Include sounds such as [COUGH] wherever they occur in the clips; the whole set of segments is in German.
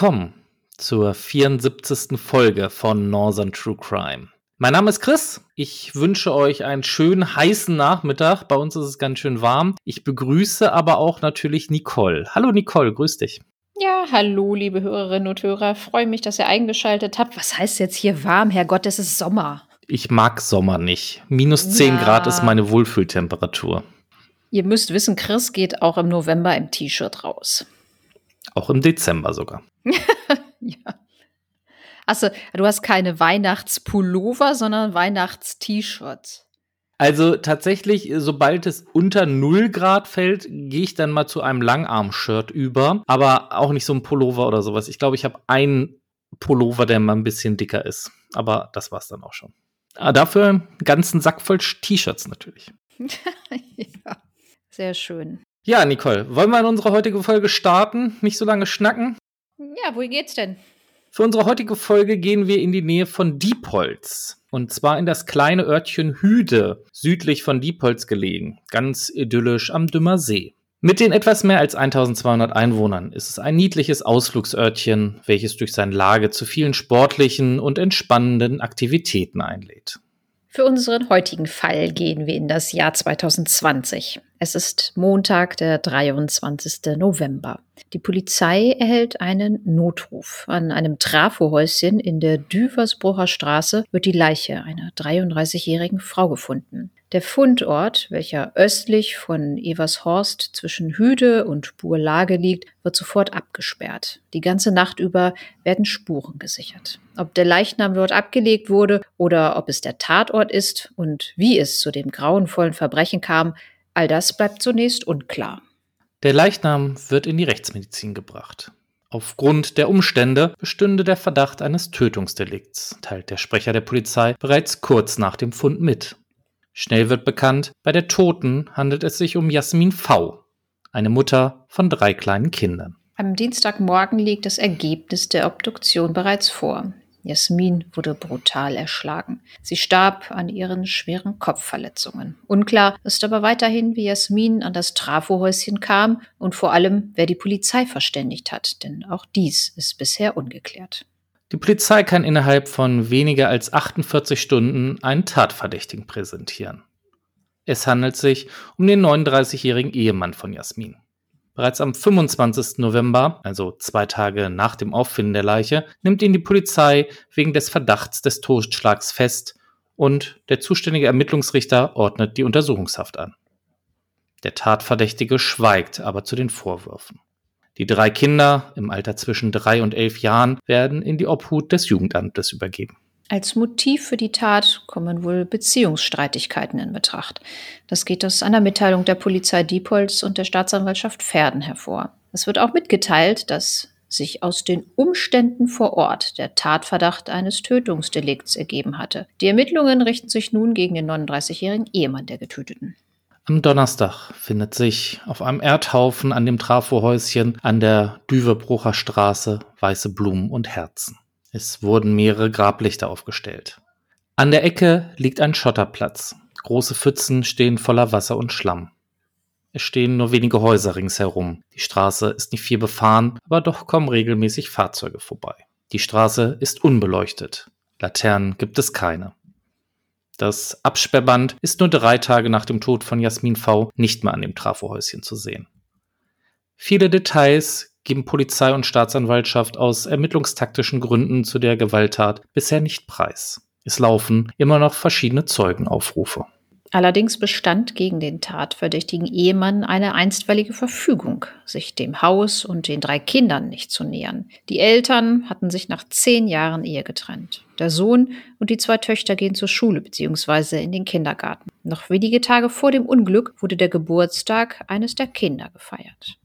Willkommen zur 74. Folge von Northern True Crime. Mein Name ist Chris. Ich wünsche euch einen schönen heißen Nachmittag. Bei uns ist es ganz schön warm. Ich begrüße aber auch natürlich Nicole. Hallo Nicole, grüß dich. Ja, hallo, liebe Hörerinnen und Hörer. Freue mich, dass ihr eingeschaltet habt. Was heißt jetzt hier warm? Herrgott, es ist Sommer. Ich mag Sommer nicht. Minus 10 ja. Grad ist meine Wohlfühltemperatur. Ihr müsst wissen, Chris geht auch im November im T-Shirt raus. Auch im Dezember sogar. [LAUGHS] ja. Achso, du hast keine Weihnachtspullover, sondern Weihnachts-T-Shirts. Also tatsächlich, sobald es unter 0 Grad fällt, gehe ich dann mal zu einem Langarm-Shirt über, aber auch nicht so ein Pullover oder sowas. Ich glaube, ich habe einen Pullover, der mal ein bisschen dicker ist. Aber das war es dann auch schon. Aber ah, dafür einen ganzen Sack voll T-Shirts natürlich. [LAUGHS] ja, sehr schön. Ja, Nicole, wollen wir in unsere heutige Folge starten? Nicht so lange schnacken? Ja, wohin geht's denn? Für unsere heutige Folge gehen wir in die Nähe von Diepholz. Und zwar in das kleine Örtchen Hüde, südlich von Diepholz gelegen, ganz idyllisch am Dümmer See. Mit den etwas mehr als 1200 Einwohnern ist es ein niedliches Ausflugsörtchen, welches durch seine Lage zu vielen sportlichen und entspannenden Aktivitäten einlädt. Für unseren heutigen Fall gehen wir in das Jahr 2020. Es ist Montag, der 23. November. Die Polizei erhält einen Notruf. An einem Trafohäuschen in der Düversbrucher Straße wird die Leiche einer 33-jährigen Frau gefunden. Der Fundort, welcher östlich von Evershorst zwischen Hüde und Burlage liegt, wird sofort abgesperrt. Die ganze Nacht über werden Spuren gesichert. Ob der Leichnam dort abgelegt wurde oder ob es der Tatort ist und wie es zu dem grauenvollen Verbrechen kam, all das bleibt zunächst unklar. Der Leichnam wird in die Rechtsmedizin gebracht. Aufgrund der Umstände bestünde der Verdacht eines Tötungsdelikts, teilt der Sprecher der Polizei bereits kurz nach dem Fund mit. Schnell wird bekannt, bei der Toten handelt es sich um Jasmin V., eine Mutter von drei kleinen Kindern. Am Dienstagmorgen liegt das Ergebnis der Obduktion bereits vor. Jasmin wurde brutal erschlagen. Sie starb an ihren schweren Kopfverletzungen. Unklar ist aber weiterhin, wie Jasmin an das Trafohäuschen kam und vor allem, wer die Polizei verständigt hat, denn auch dies ist bisher ungeklärt. Die Polizei kann innerhalb von weniger als 48 Stunden einen Tatverdächtigen präsentieren. Es handelt sich um den 39-jährigen Ehemann von Jasmin. Bereits am 25. November, also zwei Tage nach dem Auffinden der Leiche, nimmt ihn die Polizei wegen des Verdachts des Totschlags fest und der zuständige Ermittlungsrichter ordnet die Untersuchungshaft an. Der Tatverdächtige schweigt aber zu den Vorwürfen. Die drei Kinder im Alter zwischen drei und elf Jahren werden in die Obhut des Jugendamtes übergeben. Als Motiv für die Tat kommen wohl Beziehungsstreitigkeiten in Betracht. Das geht aus einer Mitteilung der Polizei Diepholz und der Staatsanwaltschaft Verden hervor. Es wird auch mitgeteilt, dass sich aus den Umständen vor Ort der Tatverdacht eines Tötungsdelikts ergeben hatte. Die Ermittlungen richten sich nun gegen den 39-jährigen Ehemann der Getöteten. Am Donnerstag findet sich auf einem Erdhaufen an dem Trafohäuschen an der Düverbrucher Straße weiße Blumen und Herzen. Es wurden mehrere Grablichter aufgestellt. An der Ecke liegt ein Schotterplatz. Große Pfützen stehen voller Wasser und Schlamm. Es stehen nur wenige Häuser ringsherum. Die Straße ist nicht viel befahren, aber doch kommen regelmäßig Fahrzeuge vorbei. Die Straße ist unbeleuchtet. Laternen gibt es keine. Das Absperrband ist nur drei Tage nach dem Tod von Jasmin V. nicht mehr an dem Trafohäuschen zu sehen. Viele Details geben Polizei und Staatsanwaltschaft aus ermittlungstaktischen Gründen zu der Gewalttat bisher nicht preis. Es laufen immer noch verschiedene Zeugenaufrufe. Allerdings bestand gegen den tatverdächtigen Ehemann eine einstweilige Verfügung, sich dem Haus und den drei Kindern nicht zu nähern. Die Eltern hatten sich nach zehn Jahren Ehe getrennt. Der Sohn und die zwei Töchter gehen zur Schule bzw. in den Kindergarten. Noch wenige Tage vor dem Unglück wurde der Geburtstag eines der Kinder gefeiert.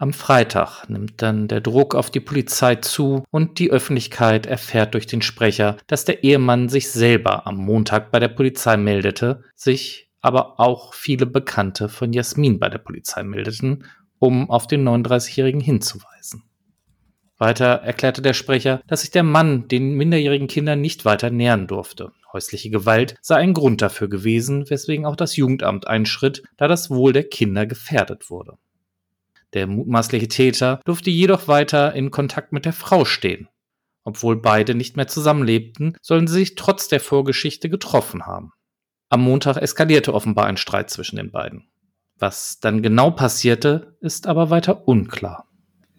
Am Freitag nimmt dann der Druck auf die Polizei zu und die Öffentlichkeit erfährt durch den Sprecher, dass der Ehemann sich selber am Montag bei der Polizei meldete, sich aber auch viele Bekannte von Jasmin bei der Polizei meldeten, um auf den 39-Jährigen hinzuweisen. Weiter erklärte der Sprecher, dass sich der Mann den minderjährigen Kindern nicht weiter nähern durfte. Häusliche Gewalt sei ein Grund dafür gewesen, weswegen auch das Jugendamt einschritt, da das Wohl der Kinder gefährdet wurde. Der mutmaßliche Täter durfte jedoch weiter in Kontakt mit der Frau stehen. Obwohl beide nicht mehr zusammenlebten, sollen sie sich trotz der Vorgeschichte getroffen haben. Am Montag eskalierte offenbar ein Streit zwischen den beiden. Was dann genau passierte, ist aber weiter unklar.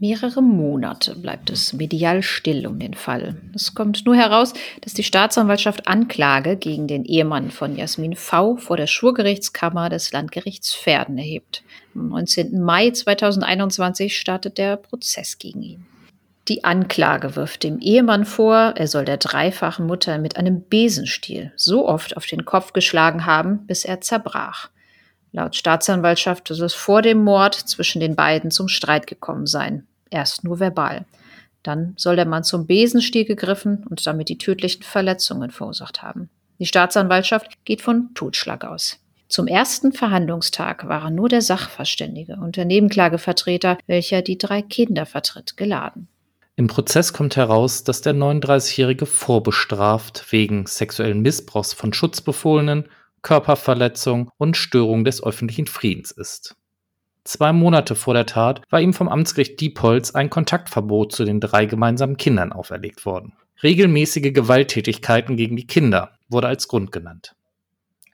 Mehrere Monate bleibt es medial still um den Fall. Es kommt nur heraus, dass die Staatsanwaltschaft Anklage gegen den Ehemann von Jasmin V. vor der Schwurgerichtskammer des Landgerichts Verden erhebt. Am 19. Mai 2021 startet der Prozess gegen ihn. Die Anklage wirft dem Ehemann vor, er soll der dreifachen Mutter mit einem Besenstiel so oft auf den Kopf geschlagen haben, bis er zerbrach. Laut Staatsanwaltschaft soll es vor dem Mord zwischen den beiden zum Streit gekommen sein erst nur verbal. Dann soll der Mann zum Besenstiel gegriffen und damit die tödlichen Verletzungen verursacht haben. Die Staatsanwaltschaft geht von Totschlag aus. Zum ersten Verhandlungstag waren nur der Sachverständige und der Nebenklagevertreter, welcher die drei Kinder vertritt, geladen. Im Prozess kommt heraus, dass der 39-Jährige vorbestraft wegen sexuellen Missbrauchs von Schutzbefohlenen, Körperverletzung und Störung des öffentlichen Friedens ist. Zwei Monate vor der Tat war ihm vom Amtsgericht Diepholz ein Kontaktverbot zu den drei gemeinsamen Kindern auferlegt worden. Regelmäßige Gewalttätigkeiten gegen die Kinder wurde als Grund genannt.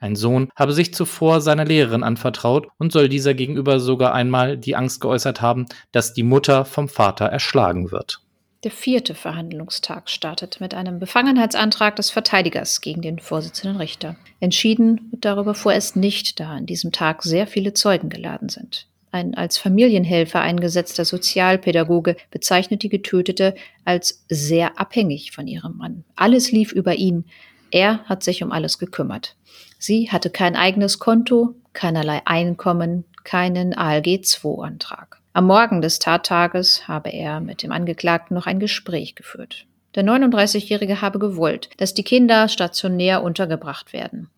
Ein Sohn habe sich zuvor seiner Lehrerin anvertraut und soll dieser gegenüber sogar einmal die Angst geäußert haben, dass die Mutter vom Vater erschlagen wird. Der vierte Verhandlungstag startet mit einem Befangenheitsantrag des Verteidigers gegen den Vorsitzenden Richter. Entschieden wird darüber vorerst nicht, da an diesem Tag sehr viele Zeugen geladen sind. Ein als Familienhelfer eingesetzter Sozialpädagoge bezeichnet die Getötete als sehr abhängig von ihrem Mann. Alles lief über ihn. Er hat sich um alles gekümmert. Sie hatte kein eigenes Konto, keinerlei Einkommen, keinen ALG-II-Antrag. Am Morgen des Tattages habe er mit dem Angeklagten noch ein Gespräch geführt. Der 39-Jährige habe gewollt, dass die Kinder stationär untergebracht werden.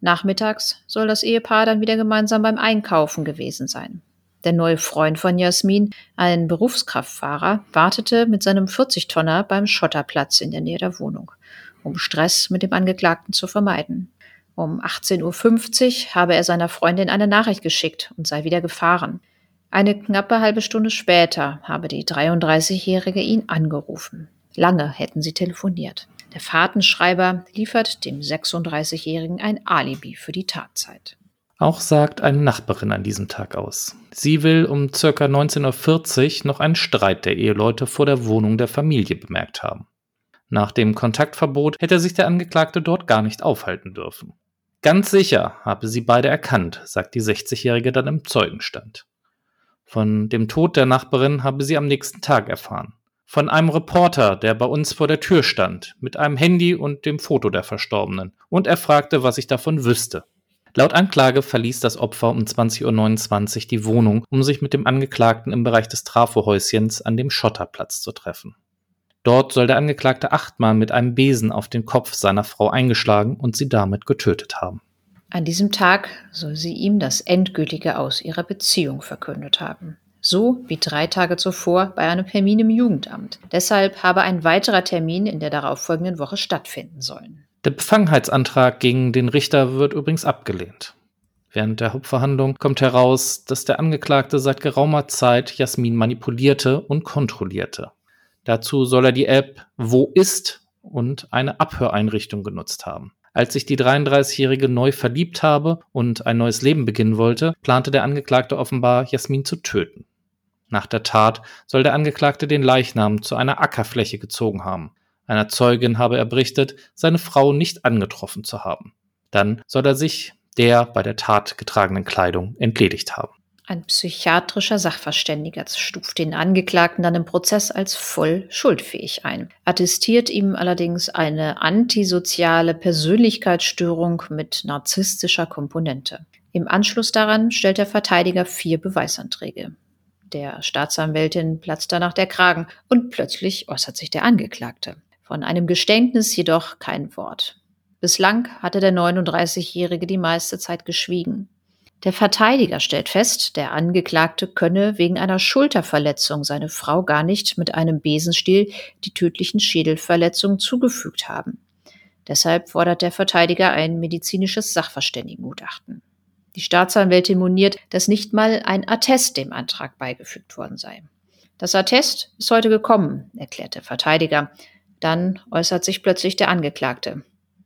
Nachmittags soll das Ehepaar dann wieder gemeinsam beim Einkaufen gewesen sein. Der neue Freund von Jasmin, ein Berufskraftfahrer, wartete mit seinem 40-Tonner beim Schotterplatz in der Nähe der Wohnung, um Stress mit dem Angeklagten zu vermeiden. Um 18.50 Uhr habe er seiner Freundin eine Nachricht geschickt und sei wieder gefahren. Eine knappe halbe Stunde später habe die 33-Jährige ihn angerufen. Lange hätten sie telefoniert. Der Fahrtenschreiber liefert dem 36-Jährigen ein Alibi für die Tatzeit. Auch sagt eine Nachbarin an diesem Tag aus. Sie will um ca. 19.40 Uhr noch einen Streit der Eheleute vor der Wohnung der Familie bemerkt haben. Nach dem Kontaktverbot hätte sich der Angeklagte dort gar nicht aufhalten dürfen. Ganz sicher habe sie beide erkannt, sagt die 60-Jährige dann im Zeugenstand. Von dem Tod der Nachbarin habe sie am nächsten Tag erfahren. Von einem Reporter, der bei uns vor der Tür stand, mit einem Handy und dem Foto der Verstorbenen, und er fragte, was ich davon wüsste. Laut Anklage verließ das Opfer um 20.29 Uhr die Wohnung, um sich mit dem Angeklagten im Bereich des Trafohäuschens an dem Schotterplatz zu treffen. Dort soll der Angeklagte achtmal mit einem Besen auf den Kopf seiner Frau eingeschlagen und sie damit getötet haben. An diesem Tag soll sie ihm das endgültige Aus ihrer Beziehung verkündet haben. So wie drei Tage zuvor bei einem Termin im Jugendamt. Deshalb habe ein weiterer Termin in der darauffolgenden Woche stattfinden sollen. Der Befangenheitsantrag gegen den Richter wird übrigens abgelehnt. Während der Hauptverhandlung kommt heraus, dass der Angeklagte seit geraumer Zeit Jasmin manipulierte und kontrollierte. Dazu soll er die App Wo ist und eine Abhöreinrichtung genutzt haben. Als sich die 33-Jährige neu verliebt habe und ein neues Leben beginnen wollte, plante der Angeklagte offenbar, Jasmin zu töten. Nach der Tat soll der Angeklagte den Leichnam zu einer Ackerfläche gezogen haben. Einer Zeugin habe er berichtet, seine Frau nicht angetroffen zu haben. Dann soll er sich der bei der Tat getragenen Kleidung entledigt haben. Ein psychiatrischer Sachverständiger stuft den Angeklagten dann im Prozess als voll schuldfähig ein, attestiert ihm allerdings eine antisoziale Persönlichkeitsstörung mit narzisstischer Komponente. Im Anschluss daran stellt der Verteidiger vier Beweisanträge. Der Staatsanwältin platzt danach der Kragen und plötzlich äußert sich der Angeklagte. Von einem Geständnis jedoch kein Wort. Bislang hatte der 39-Jährige die meiste Zeit geschwiegen. Der Verteidiger stellt fest, der Angeklagte könne wegen einer Schulterverletzung seine Frau gar nicht mit einem Besenstiel die tödlichen Schädelverletzungen zugefügt haben. Deshalb fordert der Verteidiger ein medizinisches Sachverständigengutachten. Die Staatsanwältin moniert, dass nicht mal ein Attest dem Antrag beigefügt worden sei. Das Attest ist heute gekommen, erklärt der Verteidiger. Dann äußert sich plötzlich der Angeklagte.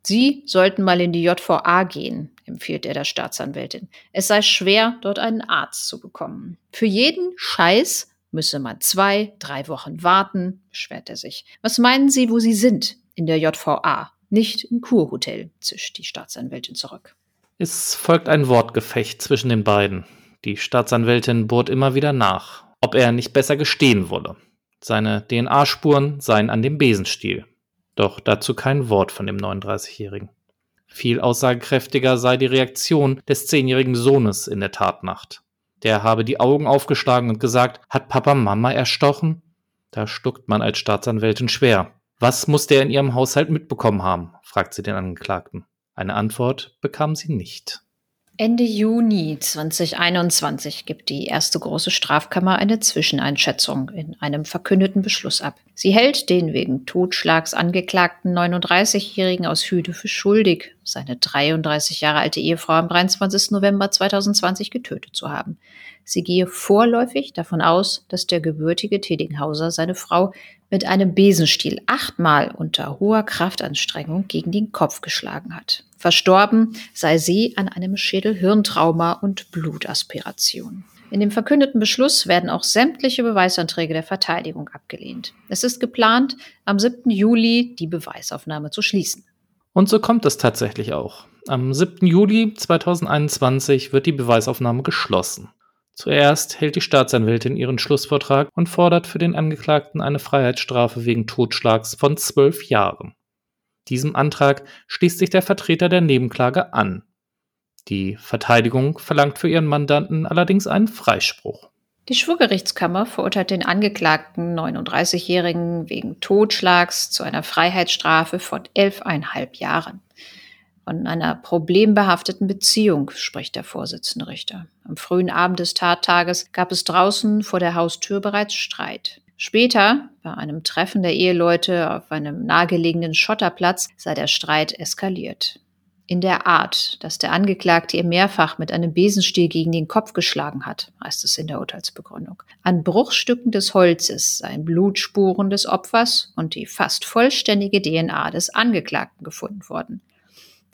Sie sollten mal in die JVA gehen, empfiehlt er der Staatsanwältin. Es sei schwer, dort einen Arzt zu bekommen. Für jeden Scheiß müsse man zwei, drei Wochen warten, beschwert er sich. Was meinen Sie, wo Sie sind? In der JVA, nicht im Kurhotel, zischt die Staatsanwältin zurück. Es folgt ein Wortgefecht zwischen den beiden. Die Staatsanwältin bohrt immer wieder nach, ob er nicht besser gestehen wolle. Seine DNA-Spuren seien an dem Besenstiel. Doch dazu kein Wort von dem 39-Jährigen. Viel aussagekräftiger sei die Reaktion des zehnjährigen Sohnes in der Tatnacht. Der habe die Augen aufgeschlagen und gesagt, hat Papa Mama erstochen? Da stuckt man als Staatsanwältin schwer. Was muss der in ihrem Haushalt mitbekommen haben? fragt sie den Angeklagten. Eine Antwort bekam sie nicht. Ende Juni 2021 gibt die erste große Strafkammer eine Zwischeneinschätzung in einem verkündeten Beschluss ab. Sie hält den wegen Totschlags angeklagten 39-Jährigen aus Hüde für schuldig, seine 33 Jahre alte Ehefrau am 23. November 2020 getötet zu haben. Sie gehe vorläufig davon aus, dass der gebürtige Tedinghauser seine Frau mit einem Besenstiel achtmal unter hoher Kraftanstrengung gegen den Kopf geschlagen hat. Verstorben sei sie an einem Schädelhirntrauma und Blutaspiration. In dem verkündeten Beschluss werden auch sämtliche Beweisanträge der Verteidigung abgelehnt. Es ist geplant, am 7. Juli die Beweisaufnahme zu schließen. Und so kommt es tatsächlich auch. Am 7. Juli 2021 wird die Beweisaufnahme geschlossen. Zuerst hält die Staatsanwältin ihren Schlussvortrag und fordert für den Angeklagten eine Freiheitsstrafe wegen Totschlags von zwölf Jahren. Diesem Antrag schließt sich der Vertreter der Nebenklage an. Die Verteidigung verlangt für ihren Mandanten allerdings einen Freispruch. Die Schwurgerichtskammer verurteilt den Angeklagten 39-Jährigen wegen Totschlags zu einer Freiheitsstrafe von elfeinhalb Jahren. Von einer problembehafteten Beziehung spricht der Vorsitzende Richter. Am frühen Abend des Tattages gab es draußen vor der Haustür bereits Streit. Später, bei einem Treffen der Eheleute auf einem nahegelegenen Schotterplatz, sei der Streit eskaliert. In der Art, dass der Angeklagte ihr mehrfach mit einem Besenstiel gegen den Kopf geschlagen hat, heißt es in der Urteilsbegründung. An Bruchstücken des Holzes seien Blutspuren des Opfers und die fast vollständige DNA des Angeklagten gefunden worden.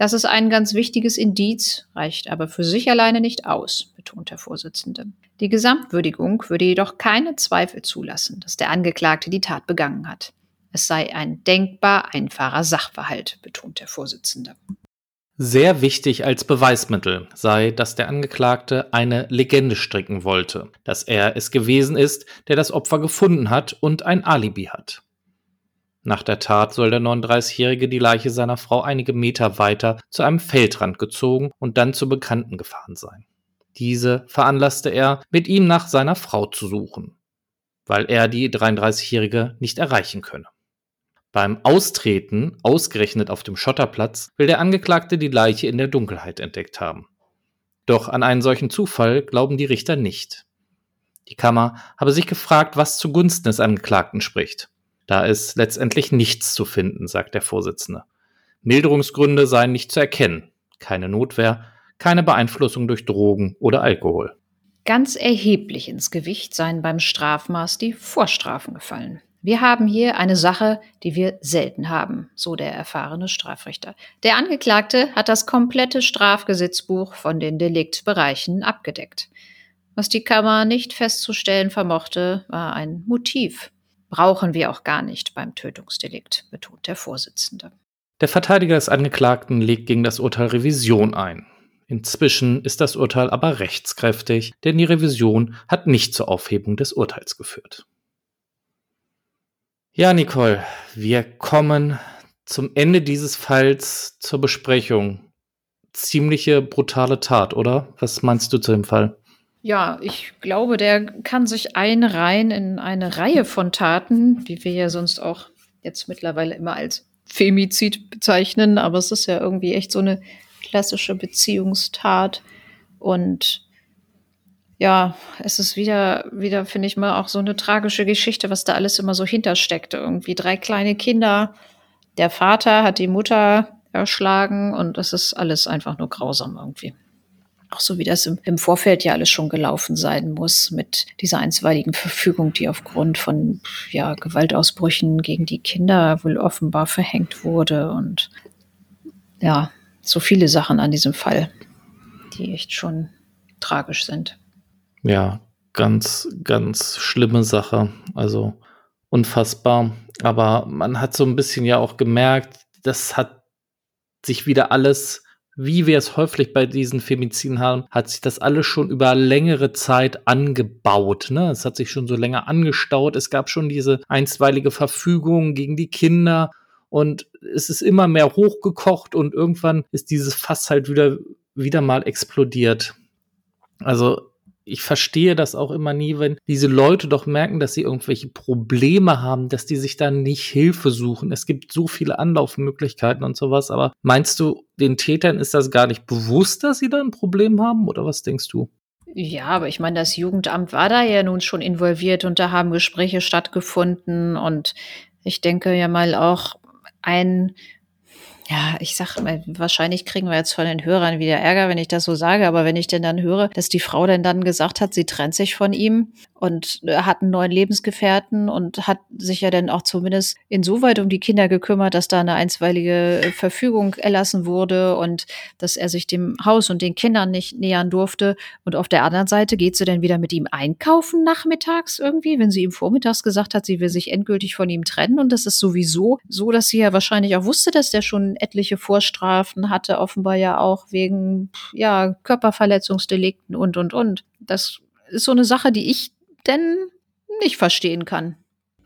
Das ist ein ganz wichtiges Indiz, reicht aber für sich alleine nicht aus, betont der Vorsitzende. Die Gesamtwürdigung würde jedoch keine Zweifel zulassen, dass der Angeklagte die Tat begangen hat. Es sei ein denkbar einfacher Sachverhalt, betont der Vorsitzende. Sehr wichtig als Beweismittel sei, dass der Angeklagte eine Legende stricken wollte, dass er es gewesen ist, der das Opfer gefunden hat und ein Alibi hat. Nach der Tat soll der 39-Jährige die Leiche seiner Frau einige Meter weiter zu einem Feldrand gezogen und dann zur Bekannten gefahren sein. Diese veranlasste er, mit ihm nach seiner Frau zu suchen, weil er die 33-Jährige nicht erreichen könne. Beim Austreten, ausgerechnet auf dem Schotterplatz, will der Angeklagte die Leiche in der Dunkelheit entdeckt haben. Doch an einen solchen Zufall glauben die Richter nicht. Die Kammer habe sich gefragt, was zugunsten des Angeklagten spricht. Da ist letztendlich nichts zu finden, sagt der Vorsitzende. Milderungsgründe seien nicht zu erkennen. Keine Notwehr, keine Beeinflussung durch Drogen oder Alkohol. Ganz erheblich ins Gewicht seien beim Strafmaß die Vorstrafen gefallen. Wir haben hier eine Sache, die wir selten haben, so der erfahrene Strafrichter. Der Angeklagte hat das komplette Strafgesetzbuch von den Deliktbereichen abgedeckt. Was die Kammer nicht festzustellen vermochte, war ein Motiv brauchen wir auch gar nicht beim Tötungsdelikt, betont der Vorsitzende. Der Verteidiger des Angeklagten legt gegen das Urteil Revision ein. Inzwischen ist das Urteil aber rechtskräftig, denn die Revision hat nicht zur Aufhebung des Urteils geführt. Ja, Nicole, wir kommen zum Ende dieses Falls zur Besprechung. Ziemliche brutale Tat, oder? Was meinst du zu dem Fall? Ja, ich glaube, der kann sich einreihen in eine Reihe von Taten, die wir ja sonst auch jetzt mittlerweile immer als Femizid bezeichnen, aber es ist ja irgendwie echt so eine klassische Beziehungstat und ja, es ist wieder, wieder finde ich mal auch so eine tragische Geschichte, was da alles immer so hintersteckt. Irgendwie drei kleine Kinder, der Vater hat die Mutter erschlagen und das ist alles einfach nur grausam irgendwie. Auch so wie das im, im, Vorfeld ja alles schon gelaufen sein muss mit dieser einstweiligen Verfügung, die aufgrund von ja, Gewaltausbrüchen gegen die Kinder wohl offenbar verhängt wurde. Und ja, so viele Sachen an diesem Fall, die echt schon tragisch sind. Ja, ganz, ganz schlimme Sache. Also unfassbar. Aber man hat so ein bisschen ja auch gemerkt, das hat sich wieder alles wie wir es häufig bei diesen Femiziden haben, hat sich das alles schon über längere Zeit angebaut. Ne? Es hat sich schon so länger angestaut. Es gab schon diese einstweilige Verfügung gegen die Kinder und es ist immer mehr hochgekocht und irgendwann ist dieses Fass halt wieder, wieder mal explodiert. Also ich verstehe das auch immer nie, wenn diese Leute doch merken, dass sie irgendwelche Probleme haben, dass die sich dann nicht Hilfe suchen. Es gibt so viele Anlaufmöglichkeiten und sowas, aber meinst du, den Tätern ist das gar nicht bewusst, dass sie da ein Problem haben oder was denkst du? Ja, aber ich meine, das Jugendamt war da ja nun schon involviert und da haben Gespräche stattgefunden und ich denke ja mal auch ein ja, ich sag mal, wahrscheinlich kriegen wir jetzt von den Hörern wieder Ärger, wenn ich das so sage, aber wenn ich denn dann höre, dass die Frau denn dann gesagt hat, sie trennt sich von ihm und äh, hat einen neuen Lebensgefährten und hat sich ja dann auch zumindest insoweit um die Kinder gekümmert, dass da eine einstweilige äh, Verfügung erlassen wurde und dass er sich dem Haus und den Kindern nicht nähern durfte. Und auf der anderen Seite geht sie dann wieder mit ihm einkaufen nachmittags irgendwie, wenn sie ihm vormittags gesagt hat, sie will sich endgültig von ihm trennen. Und das ist sowieso so, dass sie ja wahrscheinlich auch wusste, dass der schon etliche Vorstrafen hatte, offenbar ja auch wegen ja, Körperverletzungsdelikten und, und, und. Das ist so eine Sache, die ich denn nicht verstehen kann.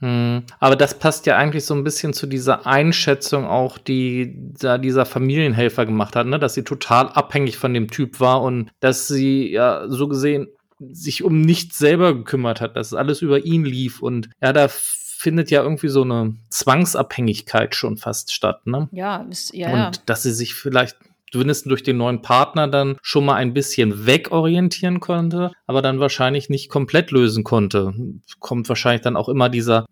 Hm, aber das passt ja eigentlich so ein bisschen zu dieser Einschätzung auch, die da dieser Familienhelfer gemacht hat, ne? dass sie total abhängig von dem Typ war und dass sie ja so gesehen sich um nichts selber gekümmert hat, dass alles über ihn lief und ja, da findet ja irgendwie so eine Zwangsabhängigkeit schon fast statt, ne? Ja, ist, ja. Und ja. dass sie sich vielleicht zumindest durch den neuen Partner dann schon mal ein bisschen wegorientieren konnte, aber dann wahrscheinlich nicht komplett lösen konnte. Kommt wahrscheinlich dann auch immer dieser,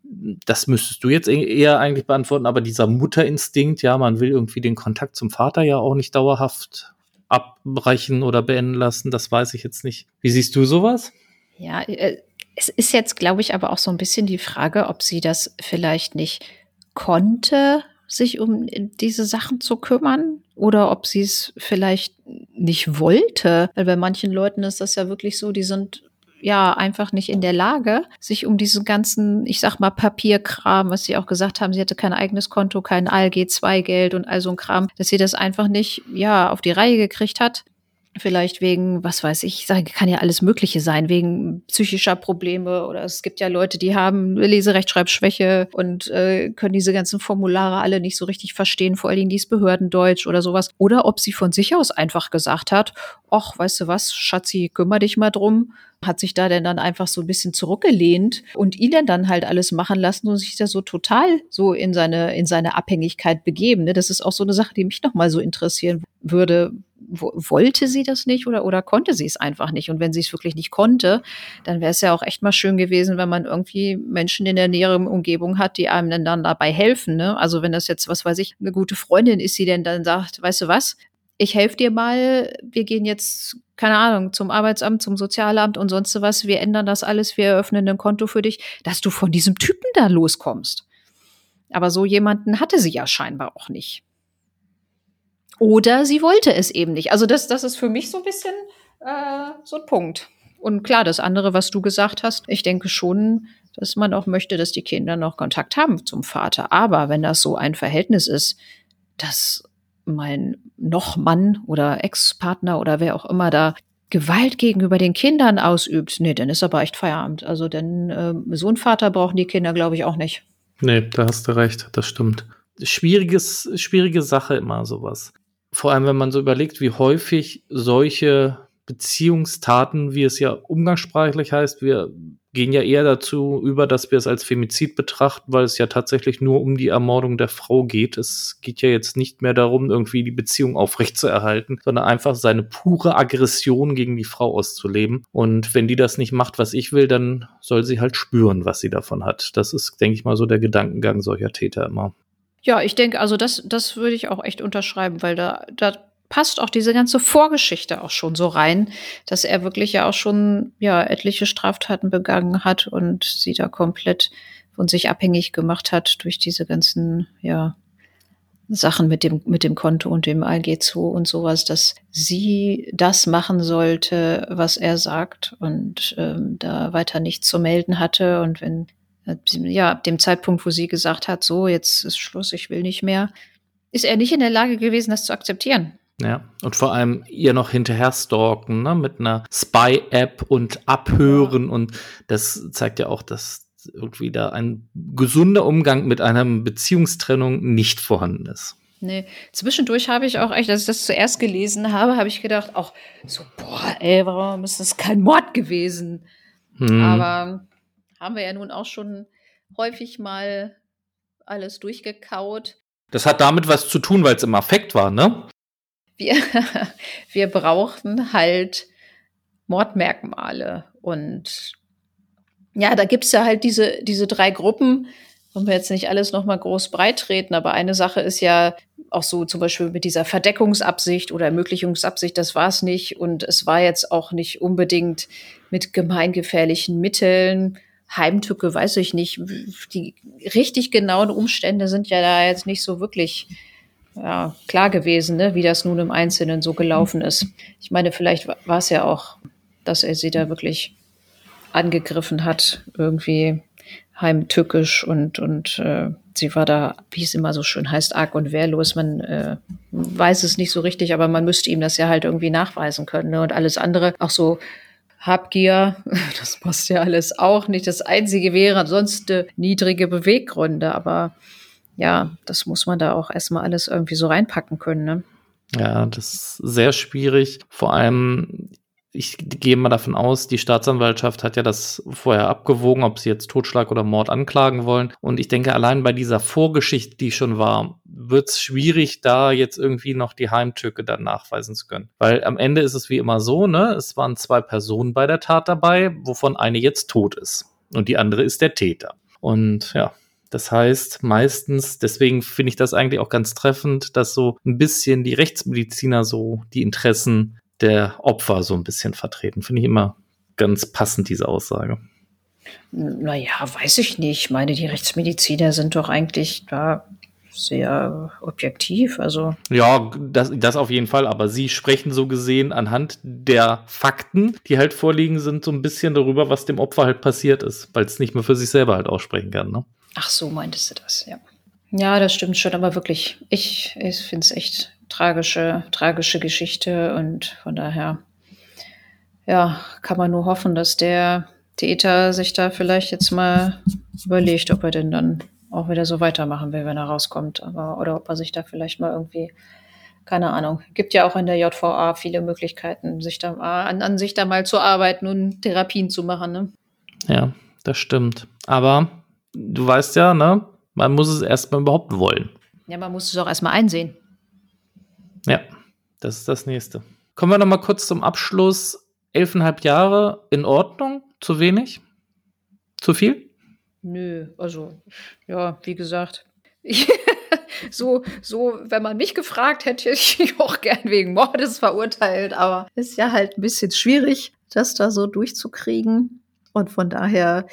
das müsstest du jetzt e-, eher eigentlich beantworten, aber dieser Mutterinstinkt, ja, man will irgendwie den Kontakt zum Vater ja auch nicht dauerhaft abbrechen oder beenden lassen, das weiß ich jetzt nicht. Wie siehst du sowas? Ja, äh, es ist jetzt, glaube ich, aber auch so ein bisschen die Frage, ob sie das vielleicht nicht konnte, sich um diese Sachen zu kümmern oder ob sie es vielleicht nicht wollte. Weil bei manchen Leuten ist das ja wirklich so, die sind ja einfach nicht in der Lage, sich um diesen ganzen, ich sag mal, Papierkram, was sie auch gesagt haben, sie hatte kein eigenes Konto, kein ALG-2-Geld und all so ein Kram, dass sie das einfach nicht, ja, auf die Reihe gekriegt hat, Vielleicht wegen, was weiß ich, kann ja alles Mögliche sein, wegen psychischer Probleme oder es gibt ja Leute, die haben Leserechtschreibschwäche und äh, können diese ganzen Formulare alle nicht so richtig verstehen, vor allen Dingen dies Behördendeutsch oder sowas. Oder ob sie von sich aus einfach gesagt hat, ach, weißt du was, Schatzi, kümmere dich mal drum, hat sich da denn dann einfach so ein bisschen zurückgelehnt und ihn dann halt alles machen lassen und sich da so total so in seine, in seine Abhängigkeit begeben. Ne? Das ist auch so eine Sache, die mich nochmal so interessieren würde wollte sie das nicht oder, oder konnte sie es einfach nicht? Und wenn sie es wirklich nicht konnte, dann wäre es ja auch echt mal schön gewesen, wenn man irgendwie Menschen in der näheren Umgebung hat, die einem dann dabei helfen. Ne? Also wenn das jetzt, was weiß ich, eine gute Freundin ist, die denn dann sagt, weißt du was, ich helfe dir mal, wir gehen jetzt, keine Ahnung, zum Arbeitsamt, zum Sozialamt und sonst was, wir ändern das alles, wir eröffnen ein Konto für dich, dass du von diesem Typen da loskommst. Aber so jemanden hatte sie ja scheinbar auch nicht. Oder sie wollte es eben nicht. Also das, das ist für mich so ein bisschen äh, so ein Punkt. Und klar, das andere, was du gesagt hast, ich denke schon, dass man auch möchte, dass die Kinder noch Kontakt haben zum Vater. Aber wenn das so ein Verhältnis ist, dass mein noch Mann oder Ex-Partner oder wer auch immer da Gewalt gegenüber den Kindern ausübt, nee, dann ist aber echt Feierabend. Also denn äh, so einen Vater brauchen die Kinder, glaube ich, auch nicht. Nee, da hast du recht, das stimmt. Schwieriges, schwierige Sache immer sowas vor allem wenn man so überlegt, wie häufig solche Beziehungstaten, wie es ja umgangssprachlich heißt, wir gehen ja eher dazu über, dass wir es als Femizid betrachten, weil es ja tatsächlich nur um die Ermordung der Frau geht. Es geht ja jetzt nicht mehr darum, irgendwie die Beziehung aufrechtzuerhalten, sondern einfach seine pure Aggression gegen die Frau auszuleben. Und wenn die das nicht macht, was ich will, dann soll sie halt spüren, was sie davon hat. Das ist, denke ich mal, so der Gedankengang solcher Täter immer. Ja, ich denke, also das, das würde ich auch echt unterschreiben, weil da, da passt auch diese ganze Vorgeschichte auch schon so rein, dass er wirklich ja auch schon ja etliche Straftaten begangen hat und sie da komplett von sich abhängig gemacht hat durch diese ganzen ja Sachen mit dem mit dem Konto und dem ALG2 und sowas, dass sie das machen sollte, was er sagt und ähm, da weiter nichts zu melden hatte. Und wenn ja ab dem Zeitpunkt, wo sie gesagt hat, so jetzt ist Schluss, ich will nicht mehr, ist er nicht in der Lage gewesen, das zu akzeptieren. Ja, und vor allem ihr noch hinterher stalken, ne, mit einer Spy-App und abhören. Und das zeigt ja auch, dass irgendwie da ein gesunder Umgang mit einer Beziehungstrennung nicht vorhanden ist. Nee, zwischendurch habe ich auch echt, als ich das zuerst gelesen habe, habe ich gedacht, auch so, boah, ey, warum ist das kein Mord gewesen? Hm. Aber haben wir ja nun auch schon häufig mal alles durchgekaut. Das hat damit was zu tun, weil es im Affekt war, ne? Wir, [LAUGHS] wir brauchten halt Mordmerkmale. Und ja, da gibt es ja halt diese, diese drei Gruppen. Wollen wir jetzt nicht alles nochmal groß breit treten, aber eine Sache ist ja auch so zum Beispiel mit dieser Verdeckungsabsicht oder Ermöglichungsabsicht, das war es nicht. Und es war jetzt auch nicht unbedingt mit gemeingefährlichen Mitteln Heimtücke, weiß ich nicht. Die richtig genauen Umstände sind ja da jetzt nicht so wirklich ja, klar gewesen, ne, wie das nun im Einzelnen so gelaufen ist. Ich meine, vielleicht war es ja auch, dass er sie da wirklich angegriffen hat, irgendwie heimtückisch und, und äh, sie war da, wie es immer so schön heißt, arg und wehrlos. Man äh, weiß es nicht so richtig, aber man müsste ihm das ja halt irgendwie nachweisen können. Ne? Und alles andere, auch so Habgier, [LAUGHS] das passt ja alles auch nicht. Das Einzige wäre ansonsten niedrige Beweggründe, aber ja, das muss man da auch erstmal alles irgendwie so reinpacken können. Ne? Ja, das ist sehr schwierig. Vor allem, ich gehe mal davon aus, die Staatsanwaltschaft hat ja das vorher abgewogen, ob sie jetzt Totschlag oder Mord anklagen wollen. Und ich denke, allein bei dieser Vorgeschichte, die schon war, wird es schwierig, da jetzt irgendwie noch die Heimtücke dann nachweisen zu können. Weil am Ende ist es wie immer so, ne? Es waren zwei Personen bei der Tat dabei, wovon eine jetzt tot ist. Und die andere ist der Täter. Und ja, das heißt, meistens, deswegen finde ich das eigentlich auch ganz treffend, dass so ein bisschen die Rechtsmediziner so die Interessen der Opfer so ein bisschen vertreten. Finde ich immer ganz passend, diese Aussage. Naja, weiß ich nicht. Ich meine, die Rechtsmediziner sind doch eigentlich da sehr objektiv. Also ja, das, das auf jeden Fall. Aber Sie sprechen so gesehen anhand der Fakten, die halt vorliegen, sind so ein bisschen darüber, was dem Opfer halt passiert ist, weil es nicht mehr für sich selber halt aussprechen kann. Ne? Ach so, meintest du das, ja. Ja, das stimmt schon, aber wirklich, ich, ich finde es echt tragische, tragische Geschichte und von daher, ja, kann man nur hoffen, dass der Täter sich da vielleicht jetzt mal überlegt, ob er denn dann auch wieder so weitermachen will, wenn er rauskommt, aber oder ob er sich da vielleicht mal irgendwie keine Ahnung. Gibt ja auch in der JVA viele Möglichkeiten, sich da an, an sich da mal zu arbeiten und Therapien zu machen. Ne? Ja, das stimmt. Aber du weißt ja, ne, man muss es erstmal überhaupt wollen. Ja, man muss es auch erstmal einsehen. Ja, das ist das nächste. Kommen wir noch mal kurz zum Abschluss. Elfeinhalb Jahre in Ordnung? Zu wenig? Zu viel? Nö, also, ja, wie gesagt. [LAUGHS] so, so, wenn man mich gefragt hätte, [LAUGHS] hätte ich auch gern wegen Mordes verurteilt, aber ist ja halt ein bisschen schwierig, das da so durchzukriegen. Und von daher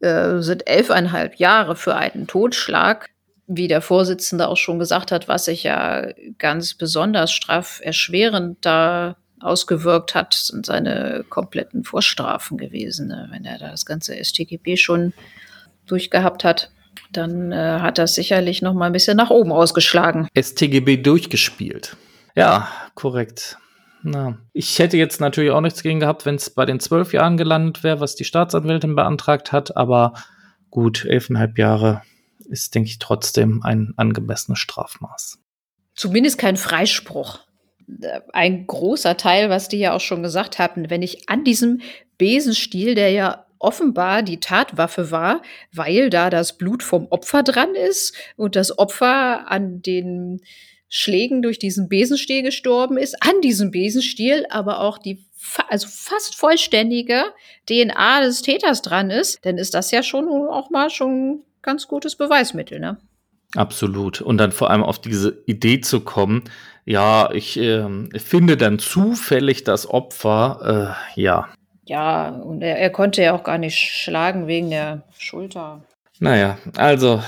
äh, sind elfeinhalb Jahre für einen Totschlag wie der Vorsitzende auch schon gesagt hat, was sich ja ganz besonders strafferschwerend da ausgewirkt hat, sind seine kompletten Vorstrafen gewesen. Ne? Wenn er da das ganze StGB schon durchgehabt hat, dann äh, hat das sicherlich noch mal ein bisschen nach oben ausgeschlagen. StGB durchgespielt. Ja, korrekt. Na, ich hätte jetzt natürlich auch nichts gegen gehabt, wenn es bei den zwölf Jahren gelandet wäre, was die Staatsanwältin beantragt hat, aber gut, elfeinhalb Jahre ist, denke ich, trotzdem ein angemessenes Strafmaß. Zumindest kein Freispruch. Ein großer Teil, was die ja auch schon gesagt hatten, wenn ich an diesem Besenstiel, der ja offenbar die Tatwaffe war, weil da das Blut vom Opfer dran ist und das Opfer an den Schlägen durch diesen Besenstiel gestorben ist, an diesem Besenstiel aber auch die also fast vollständige DNA des Täters dran ist, dann ist das ja schon auch mal schon ganz gutes Beweismittel, ne? Absolut. Und dann vor allem auf diese Idee zu kommen, ja, ich äh, finde dann zufällig das Opfer, äh, ja. Ja, und er, er konnte ja auch gar nicht schlagen wegen der Schulter. Naja, also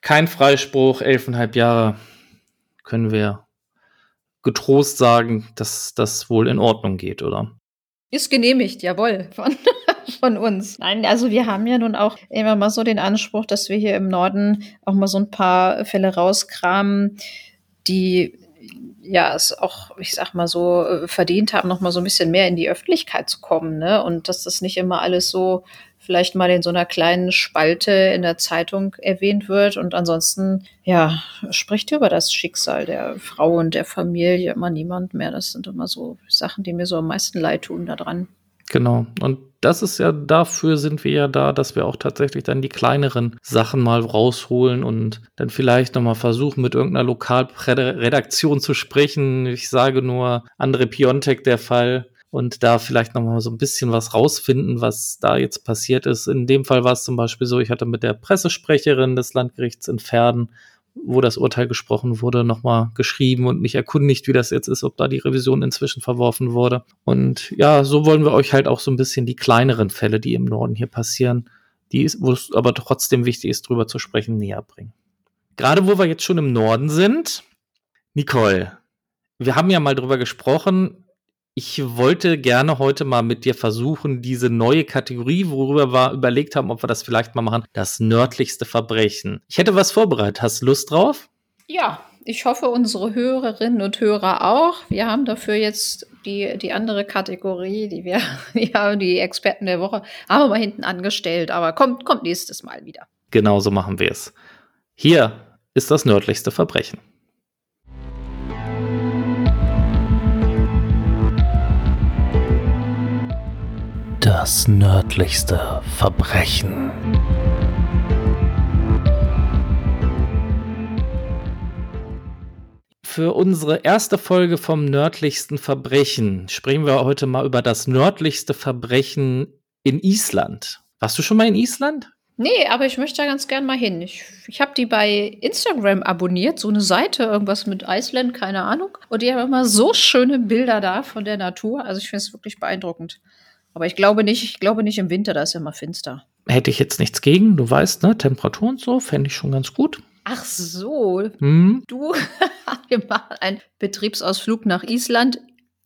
kein Freispruch, elfeinhalb Jahre können wir getrost sagen, dass das wohl in Ordnung geht, oder? Ist genehmigt, jawohl, von, [LAUGHS] von uns. Nein, also wir haben ja nun auch immer mal so den Anspruch, dass wir hier im Norden auch mal so ein paar Fälle rauskramen, die ja es auch, ich sag mal so, äh, verdient haben, noch mal so ein bisschen mehr in die Öffentlichkeit zu kommen, ne? Und dass das nicht immer alles so vielleicht mal in so einer kleinen Spalte in der Zeitung erwähnt wird und ansonsten, ja, spricht über das Schicksal der Frau und der Familie immer niemand mehr. Das sind immer so Sachen, die mir so am meisten leid tun daran. Genau. Und das ist ja, dafür sind wir ja da, dass wir auch tatsächlich dann die kleineren Sachen mal rausholen und dann vielleicht nochmal versuchen, mit irgendeiner Lokalredaktion zu sprechen. Ich sage nur Andre Piontek der Fall und da vielleicht nochmal so ein bisschen was rausfinden, was da jetzt passiert ist. In dem Fall war es zum Beispiel so, ich hatte mit der Pressesprecherin des Landgerichts in Pferden wo das Urteil gesprochen wurde, nochmal geschrieben und mich erkundigt, wie das jetzt ist, ob da die Revision inzwischen verworfen wurde. Und ja, so wollen wir euch halt auch so ein bisschen die kleineren Fälle, die im Norden hier passieren, die ist, wo es aber trotzdem wichtig ist, drüber zu sprechen, näher bringen. Gerade wo wir jetzt schon im Norden sind, Nicole, wir haben ja mal drüber gesprochen, ich wollte gerne heute mal mit dir versuchen, diese neue Kategorie, worüber wir überlegt haben, ob wir das vielleicht mal machen, das nördlichste Verbrechen. Ich hätte was vorbereitet. Hast du Lust drauf? Ja, ich hoffe, unsere Hörerinnen und Hörer auch. Wir haben dafür jetzt die, die andere Kategorie, die wir, [LAUGHS] ja, die Experten der Woche, haben wir mal hinten angestellt, aber kommt, kommt nächstes Mal wieder. Genau so machen wir es. Hier ist das nördlichste Verbrechen. Das nördlichste Verbrechen. Für unsere erste Folge vom nördlichsten Verbrechen sprechen wir heute mal über das nördlichste Verbrechen in Island. Warst du schon mal in Island? Nee, aber ich möchte da ganz gern mal hin. Ich, ich habe die bei Instagram abonniert, so eine Seite, irgendwas mit Island, keine Ahnung. Und die haben immer so schöne Bilder da von der Natur. Also ich finde es wirklich beeindruckend. Aber ich glaube nicht, ich glaube nicht im Winter, da ist ja immer finster. Hätte ich jetzt nichts gegen, du weißt, ne, Temperatur und so, fände ich schon ganz gut. Ach so, hm? du, [LAUGHS] wir machen einen Betriebsausflug nach Island.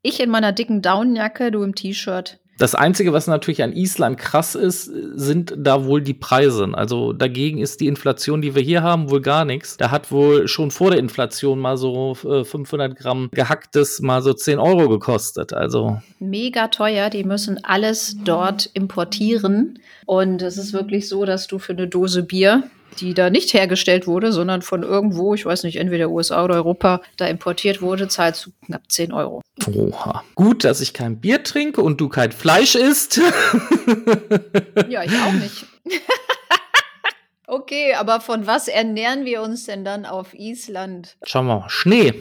Ich in meiner dicken Daunenjacke, du im T-Shirt. Das Einzige, was natürlich an Island krass ist, sind da wohl die Preise. Also dagegen ist die Inflation, die wir hier haben, wohl gar nichts. Da hat wohl schon vor der Inflation mal so 500 äh, Gramm gehacktes mal so 10 Euro gekostet. Also mega teuer. Die müssen alles dort importieren. Und es ist wirklich so, dass du für eine Dose Bier die da nicht hergestellt wurde, sondern von irgendwo, ich weiß nicht, entweder USA oder Europa, da importiert wurde, zahlst du knapp 10 Euro. Oha. Gut, dass ich kein Bier trinke und du kein Fleisch isst. [LAUGHS] ja, ich auch nicht. [LAUGHS] okay, aber von was ernähren wir uns denn dann auf Island? Schauen wir mal. Schnee.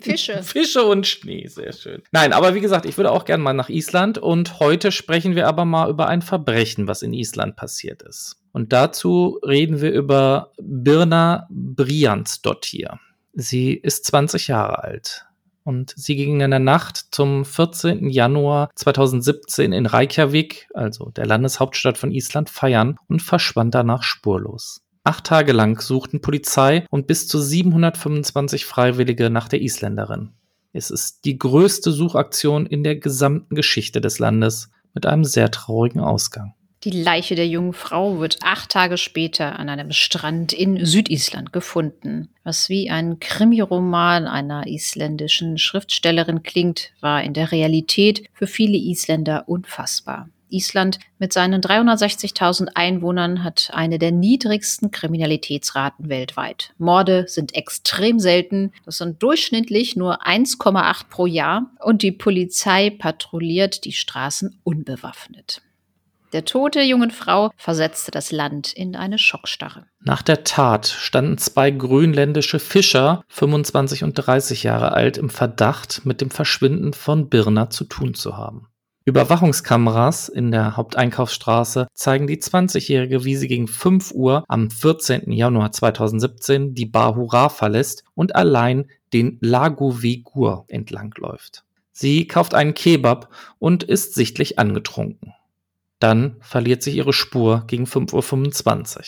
Fische. [LAUGHS] Fische und Schnee, sehr schön. Nein, aber wie gesagt, ich würde auch gerne mal nach Island und heute sprechen wir aber mal über ein Verbrechen, was in Island passiert ist. Und dazu reden wir über Birna Briansdottir. Sie ist 20 Jahre alt und sie ging in der Nacht zum 14. Januar 2017 in Reykjavik, also der Landeshauptstadt von Island, feiern und verschwand danach spurlos. Acht Tage lang suchten Polizei und bis zu 725 Freiwillige nach der Isländerin. Es ist die größte Suchaktion in der gesamten Geschichte des Landes mit einem sehr traurigen Ausgang. Die Leiche der jungen Frau wird acht Tage später an einem Strand in Südisland gefunden. Was wie ein Krimiroman einer isländischen Schriftstellerin klingt, war in der Realität für viele Isländer unfassbar. Island mit seinen 360.000 Einwohnern hat eine der niedrigsten Kriminalitätsraten weltweit. Morde sind extrem selten. Das sind durchschnittlich nur 1,8 pro Jahr. Und die Polizei patrouilliert die Straßen unbewaffnet. Der Tod der jungen Frau versetzte das Land in eine Schockstarre. Nach der Tat standen zwei grönländische Fischer, 25 und 30 Jahre alt, im Verdacht, mit dem Verschwinden von Birna zu tun zu haben. Überwachungskameras in der Haupteinkaufsstraße zeigen die 20-Jährige, wie sie gegen 5 Uhr am 14. Januar 2017 die Bar Hurra verlässt und allein den Lago Vegur entlangläuft. Sie kauft einen Kebab und ist sichtlich angetrunken. Dann verliert sich ihre Spur gegen 5.25 Uhr.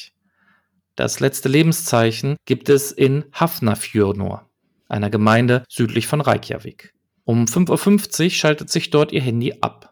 Das letzte Lebenszeichen gibt es in Hafnarfjörður, einer Gemeinde südlich von Reykjavik. Um 5.50 Uhr schaltet sich dort ihr Handy ab.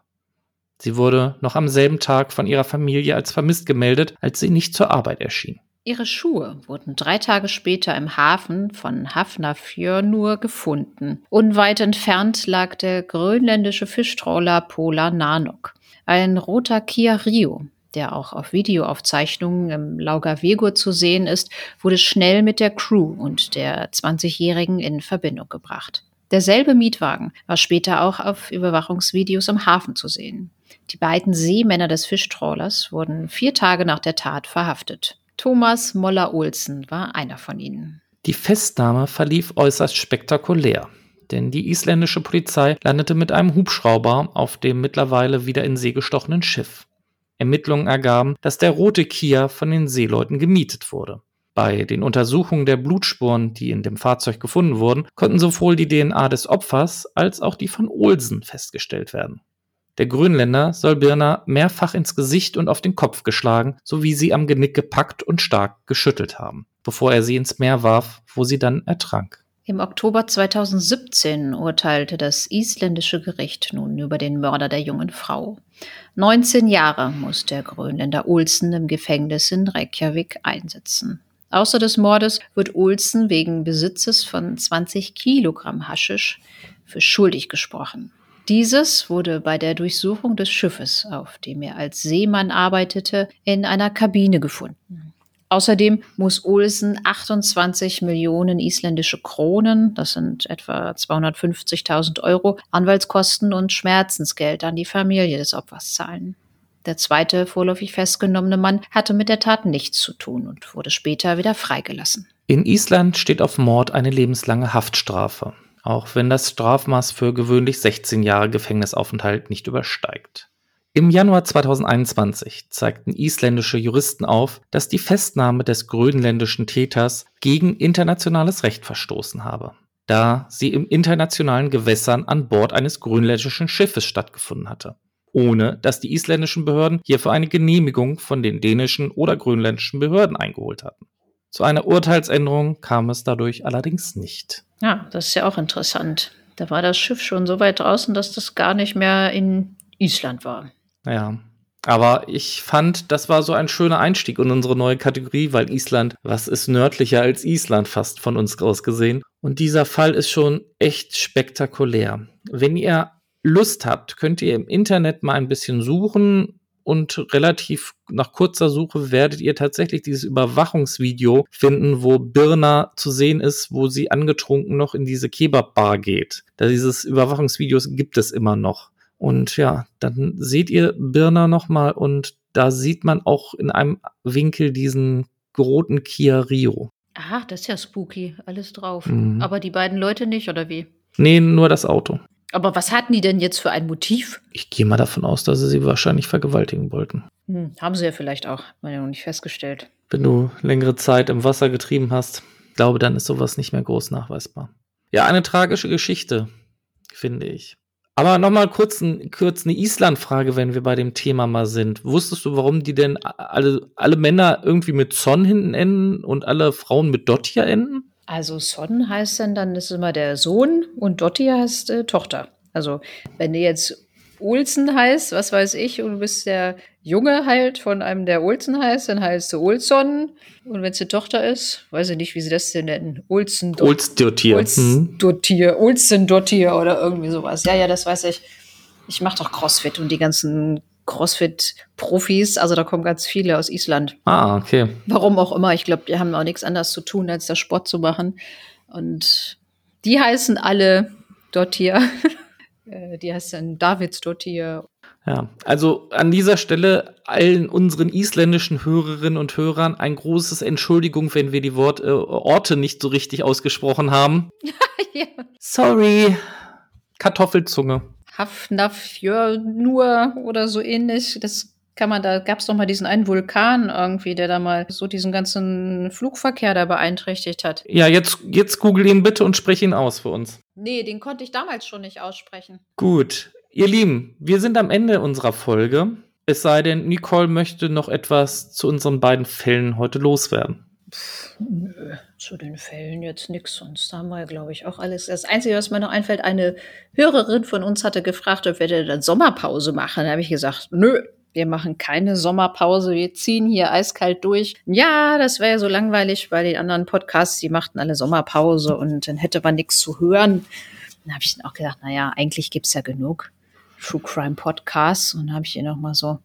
Sie wurde noch am selben Tag von ihrer Familie als vermisst gemeldet, als sie nicht zur Arbeit erschien. Ihre Schuhe wurden drei Tage später im Hafen von Hafnarfjörður gefunden. Unweit entfernt lag der grönländische Fischtrawler Polar Nanok. Ein roter Kia Rio, der auch auf Videoaufzeichnungen im Laugavegur zu sehen ist, wurde schnell mit der Crew und der 20-Jährigen in Verbindung gebracht. Derselbe Mietwagen war später auch auf Überwachungsvideos im Hafen zu sehen. Die beiden Seemänner des Fischtrawlers wurden vier Tage nach der Tat verhaftet. Thomas Moller-Olsen war einer von ihnen. Die Festnahme verlief äußerst spektakulär, denn die isländische Polizei landete mit einem Hubschrauber auf dem mittlerweile wieder in See gestochenen Schiff. Ermittlungen ergaben, dass der rote Kia von den Seeleuten gemietet wurde. Bei den Untersuchungen der Blutspuren, die in dem Fahrzeug gefunden wurden, konnten sowohl die DNA des Opfers als auch die von Olsen festgestellt werden. Der Grönländer soll Birna mehrfach ins Gesicht und auf den Kopf geschlagen sowie sie am Genick gepackt und stark geschüttelt haben, bevor er sie ins Meer warf, wo sie dann ertrank. Im Oktober 2017 urteilte das isländische Gericht nun über den Mörder der jungen Frau. 19 Jahre muss der Grönländer Olsen im Gefängnis in Reykjavik einsetzen. Außer des Mordes wird Olsen wegen Besitzes von 20 Kilogramm Haschisch für schuldig gesprochen. Dieses wurde bei der Durchsuchung des Schiffes, auf dem er als Seemann arbeitete, in einer Kabine gefunden. Außerdem muss Olsen 28 Millionen isländische Kronen, das sind etwa 250.000 Euro, Anwaltskosten und Schmerzensgeld an die Familie des Opfers zahlen. Der zweite vorläufig festgenommene Mann hatte mit der Tat nichts zu tun und wurde später wieder freigelassen. In Island steht auf Mord eine lebenslange Haftstrafe auch wenn das Strafmaß für gewöhnlich 16 Jahre Gefängnisaufenthalt nicht übersteigt. Im Januar 2021 zeigten isländische Juristen auf, dass die Festnahme des grönländischen Täters gegen internationales Recht verstoßen habe, da sie im internationalen Gewässern an Bord eines grönländischen Schiffes stattgefunden hatte, ohne dass die isländischen Behörden hierfür eine Genehmigung von den dänischen oder grönländischen Behörden eingeholt hatten. Zu einer Urteilsänderung kam es dadurch allerdings nicht. Ja, das ist ja auch interessant. Da war das Schiff schon so weit draußen, dass das gar nicht mehr in Island war. Ja. Aber ich fand, das war so ein schöner Einstieg in unsere neue Kategorie, weil Island, was ist nördlicher als Island fast von uns aus gesehen? Und dieser Fall ist schon echt spektakulär. Wenn ihr Lust habt, könnt ihr im Internet mal ein bisschen suchen und relativ nach kurzer Suche werdet ihr tatsächlich dieses Überwachungsvideo finden, wo Birna zu sehen ist, wo sie angetrunken noch in diese Kebabbar geht. Da dieses Überwachungsvideos gibt es immer noch. Und ja, dann seht ihr Birna nochmal und da sieht man auch in einem Winkel diesen roten Kia Rio. Ach, das ist ja spooky, alles drauf. Mhm. Aber die beiden Leute nicht, oder wie? Nee, nur das Auto. Aber was hatten die denn jetzt für ein Motiv? Ich gehe mal davon aus, dass sie sie wahrscheinlich vergewaltigen wollten. Hm, haben sie ja vielleicht auch, mal ja noch nicht festgestellt. Wenn du längere Zeit im Wasser getrieben hast, glaube, dann ist sowas nicht mehr groß nachweisbar. Ja, eine tragische Geschichte, finde ich. Aber nochmal kurz, ein, kurz eine Island-Frage, wenn wir bei dem Thema mal sind. Wusstest du, warum die denn alle, alle Männer irgendwie mit Son hinten enden und alle Frauen mit Dottir enden? Also Son heißt dann, dann ist immer der Sohn und Dotti heißt äh, Tochter. Also wenn du jetzt Olsen heißt, was weiß ich, und du bist der Junge halt von einem, der Olsen heißt, dann heißt du Olson. Und wenn es eine Tochter ist, weiß ich nicht, wie sie das denn nennen. Olsen Olsdottir. Olsdottir, hm. Olsendottir oder irgendwie sowas. Ja, ja, das weiß ich. Ich mache doch Crossfit und die ganzen CrossFit-Profis. Also da kommen ganz viele aus Island. Ah, okay. Warum auch immer. Ich glaube, die haben auch nichts anderes zu tun, als das Sport zu machen. Und die heißen alle dort hier. [LAUGHS] Äh, die heißen Davids dort hier. Ja, also an dieser Stelle allen unseren isländischen Hörerinnen und Hörern ein großes Entschuldigung, wenn wir die Wort, äh, Orte nicht so richtig ausgesprochen haben. [LAUGHS] ja. Sorry. Kartoffelzunge. Hafnarfjörður oder so ähnlich. Das kann man, da gab es doch mal diesen einen Vulkan irgendwie, der da mal so diesen ganzen Flugverkehr da beeinträchtigt hat. Ja, jetzt, jetzt google ihn bitte und sprich ihn aus für uns. Nee, den konnte ich damals schon nicht aussprechen. Gut. Ihr Lieben, wir sind am Ende unserer Folge. Es sei denn, Nicole möchte noch etwas zu unseren beiden Fällen heute loswerden. Zu den Fällen jetzt nichts. Sonst haben wir, glaube ich, auch alles. Das Einzige, was mir noch einfällt, eine Hörerin von uns hatte gefragt, ob wir denn Sommerpause machen. Da habe ich gesagt, nö, wir machen keine Sommerpause, wir ziehen hier eiskalt durch. Ja, das wäre ja so langweilig, weil die anderen Podcasts, die machten alle Sommerpause und dann hätte man nichts zu hören. Dann habe ich dann auch gedacht, naja, eigentlich gibt's ja genug True Crime Podcasts. Und dann habe ich ihr nochmal so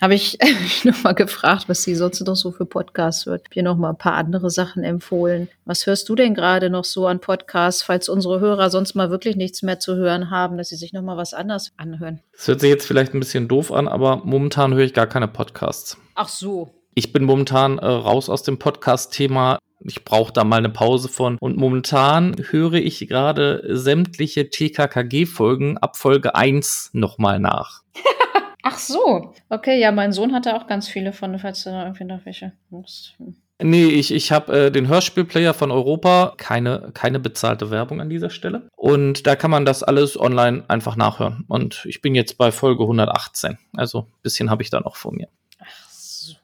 habe [LAUGHS] ich noch mal gefragt, was sie sonst noch so für Podcasts hört. Hab ihr noch mal ein paar andere Sachen empfohlen. Was hörst du denn gerade noch so an Podcasts, falls unsere Hörer sonst mal wirklich nichts mehr zu hören haben, dass sie sich noch mal was anderes anhören? Das hört sich jetzt vielleicht ein bisschen doof an, aber momentan höre ich gar keine Podcasts. Ach so. Ich bin momentan äh, raus aus dem Podcast-Thema. Ich brauche da mal eine Pause von. Und momentan höre ich gerade sämtliche TKKG-Folgen ab Folge 1 nochmal nach. [LAUGHS] Ach so. Okay, ja, mein Sohn hatte auch ganz viele von, falls du da irgendwie noch welche musst. Nee, ich, ich habe äh, den Hörspielplayer von Europa, keine, keine bezahlte Werbung an dieser Stelle. Und da kann man das alles online einfach nachhören. Und ich bin jetzt bei Folge 118. Also ein bisschen habe ich da noch vor mir. Ach so.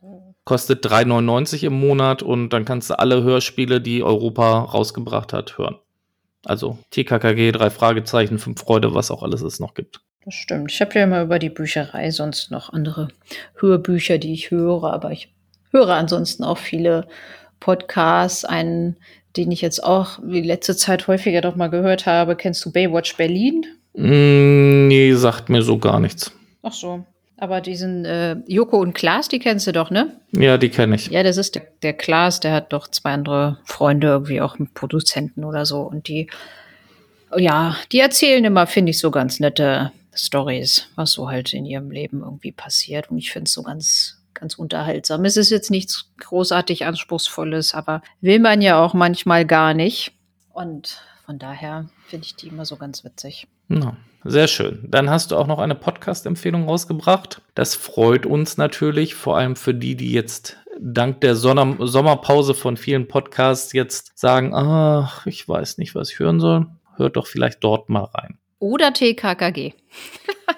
Kostet 3,99 im Monat und dann kannst du alle Hörspiele, die Europa rausgebracht hat, hören. Also TKKG, drei Fragezeichen, fünf Freude, was auch alles es noch gibt. Das stimmt. Ich habe ja immer über die Bücherei sonst noch andere Hörbücher, die ich höre, aber ich höre ansonsten auch viele Podcasts. Einen, den ich jetzt auch die letzte Zeit häufiger doch mal gehört habe. Kennst du Baywatch Berlin? Mm, nee, sagt mir so gar nichts. Ach so. Aber diesen äh, Joko und Klaas, die kennst du doch, ne? Ja, die kenne ich. Ja, das ist der, der Klaas, der hat doch zwei andere Freunde, irgendwie auch mit Produzenten oder so. Und die, ja, die erzählen immer, finde ich, so ganz nette Stories, was so halt in ihrem Leben irgendwie passiert. Und ich finde es so ganz, ganz unterhaltsam. Es ist jetzt nichts großartig Anspruchsvolles, aber will man ja auch manchmal gar nicht. Und von daher finde ich die immer so ganz witzig. Ja, sehr schön. Dann hast du auch noch eine Podcast-Empfehlung rausgebracht. Das freut uns natürlich, vor allem für die, die jetzt dank der Sonner Sommerpause von vielen Podcasts jetzt sagen, ach, ich weiß nicht, was ich hören soll. Hört doch vielleicht dort mal rein. Oder TKKG.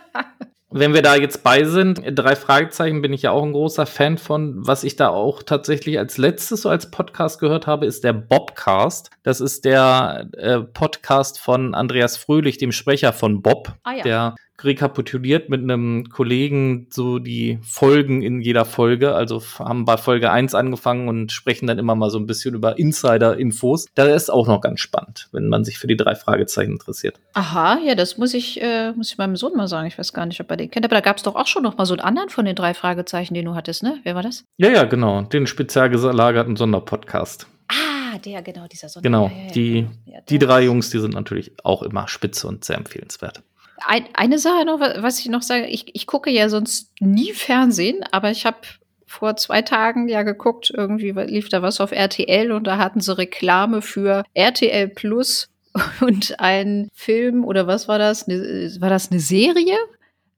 [LAUGHS] Wenn wir da jetzt bei sind, drei Fragezeichen bin ich ja auch ein großer Fan von. Was ich da auch tatsächlich als letztes so als Podcast gehört habe, ist der Bobcast. Das ist der äh, Podcast von Andreas Fröhlich, dem Sprecher von Bob, Ah ja. der rekapituliert mit einem Kollegen so die Folgen in jeder Folge. Also haben bei Folge 1 angefangen und sprechen dann immer mal so ein bisschen über Insider-Infos. Da ist auch noch ganz spannend, wenn man sich für die drei Fragezeichen interessiert. Aha, ja, das muss ich, äh, muss ich meinem Sohn mal sagen. Ich weiß gar nicht, ob er den kennt. Aber da gab es doch auch schon noch mal so einen anderen von den drei Fragezeichen, den du hattest, ne? Wer war das? Ja, ja, genau. Den spezial gelagerten Sonderpodcast. Ah, der, genau, dieser Sonder. Genau, Ja, ja, ja, die- der drei Jungs, die sind natürlich auch immer spitze und sehr empfehlenswert. Ein, eine Sache noch, wa- was ich noch sage, ich, ich gucke ja sonst nie Fernsehen, aber ich habe vor zwei Tagen ja geguckt, irgendwie lief da was auf RTL und da hatten sie Reklame für RTL Plus [LAUGHS] und ein Film oder was war das? Ne, war das eine Serie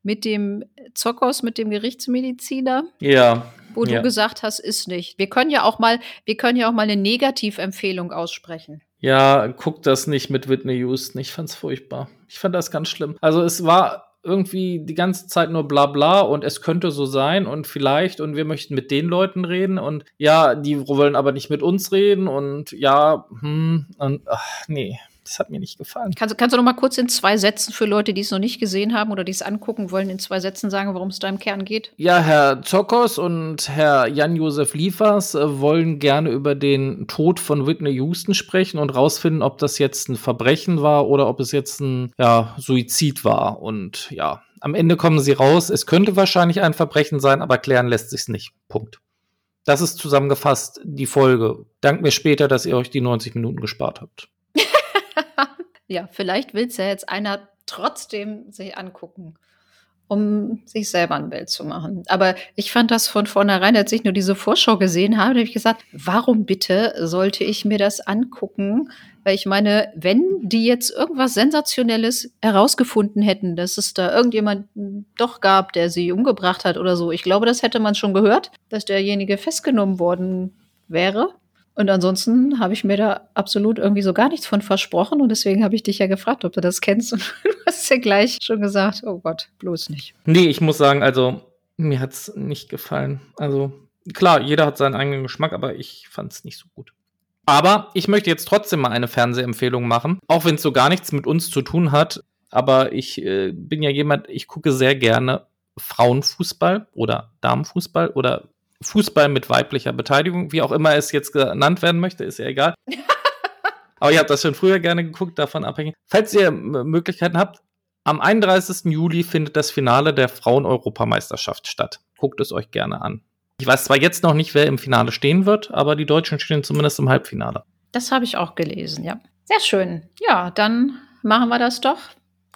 mit dem Zockers, mit dem Gerichtsmediziner? Ja, Wo Ja. du gesagt hast, ist nicht. Wir können ja auch mal, wir können ja auch mal eine Negativempfehlung aussprechen. Ja, guck das nicht mit Whitney Houston. Ich fand's furchtbar. Ich fand das ganz schlimm. Also es war irgendwie die ganze Zeit nur bla bla und es könnte so sein und vielleicht und wir möchten mit den Leuten reden und ja, die wollen aber nicht mit uns reden und ja, hm, und ach, nee, das hat mir nicht gefallen. Kannst, kannst du noch mal kurz in zwei Sätzen für Leute, die es noch nicht gesehen haben oder die es angucken wollen, in zwei Sätzen sagen, worum es da im Kern geht? Ja, Herr Zokos und Herr Jan-Josef Liefers äh, wollen gerne über den Tod von Whitney Houston sprechen und rausfinden, ob das jetzt ein Verbrechen war oder ob es jetzt ein ja, Suizid war. Und ja, am Ende kommen sie raus, es könnte wahrscheinlich ein Verbrechen sein, aber klären lässt sich's nicht. Punkt. Das ist zusammengefasst die Folge. Dank mir später, dass ihr euch die 90 Minuten gespart habt. Ja, vielleicht will es ja jetzt einer trotzdem sich angucken. um sich selber ein Bild zu machen. Aber ich fand das von vornherein, als ich nur diese Vorschau gesehen habe, habe ich gesagt, warum bitte sollte ich mir das angucken? Weil ich meine, wenn die jetzt irgendwas Sensationelles herausgefunden hätten, dass es da irgendjemanden doch gab, der sie umgebracht hat oder so, ich glaube, das hätte man schon gehört, dass derjenige festgenommen worden wäre. Und ansonsten habe ich mir da absolut irgendwie so gar nichts von versprochen. Und deswegen habe ich dich ja gefragt, ob du das kennst. [LAUGHS] Und du hast ja gleich schon gesagt, oh Gott, bloß nicht. Nee, ich muss sagen, also mir hat es nicht gefallen. Also klar, jeder hat seinen eigenen Geschmack, aber ich fand es nicht so gut. Aber ich möchte jetzt trotzdem mal eine Fernsehempfehlung machen, auch wenn es so gar nichts mit uns zu tun hat. Aber ich äh, bin ja jemand, ich gucke sehr gerne Frauenfußball oder Damenfußball oder Fußball mit weiblicher Beteiligung, wie auch immer es jetzt genannt werden möchte, ist ja egal. [LAUGHS] Aber ihr habt das schon früher gerne geguckt, davon abhängig. Falls ihr Möglichkeiten habt, am 31. Juli findet das Finale der Frauen-Europameisterschaft statt. Guckt es euch gerne an. Ich weiß zwar jetzt noch nicht, wer im Finale stehen wird, aber die Deutschen stehen zumindest im Halbfinale. Das habe ich auch gelesen, ja. Sehr schön. Ja, dann machen wir das doch.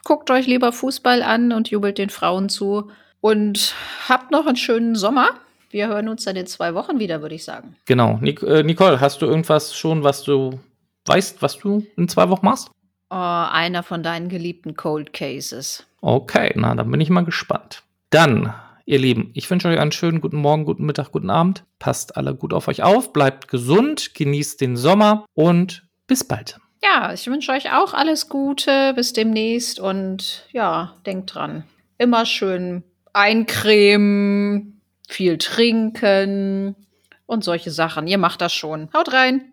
Guckt euch lieber Fußball an und jubelt den Frauen zu. Und habt noch einen schönen Sommer. Wir hören uns dann in zwei Wochen wieder, würde ich sagen. Genau. Nic äh, Nicole, hast du irgendwas schon, was du weißt, was du in zwei Wochen machst? Oh, einer von deinen geliebten Cold Cases. Okay, na, dann bin ich mal gespannt. Dann, ihr Lieben, ich wünsche euch einen schönen guten Morgen, guten Mittag, guten Abend. Passt alle gut auf euch auf, bleibt gesund, genießt den Sommer und bis bald. Ja, ich wünsche euch auch alles Gute, bis demnächst und ja, denkt dran. Immer schön eincremen, viel trinken und solche Sachen. Ihr macht das schon. Haut rein!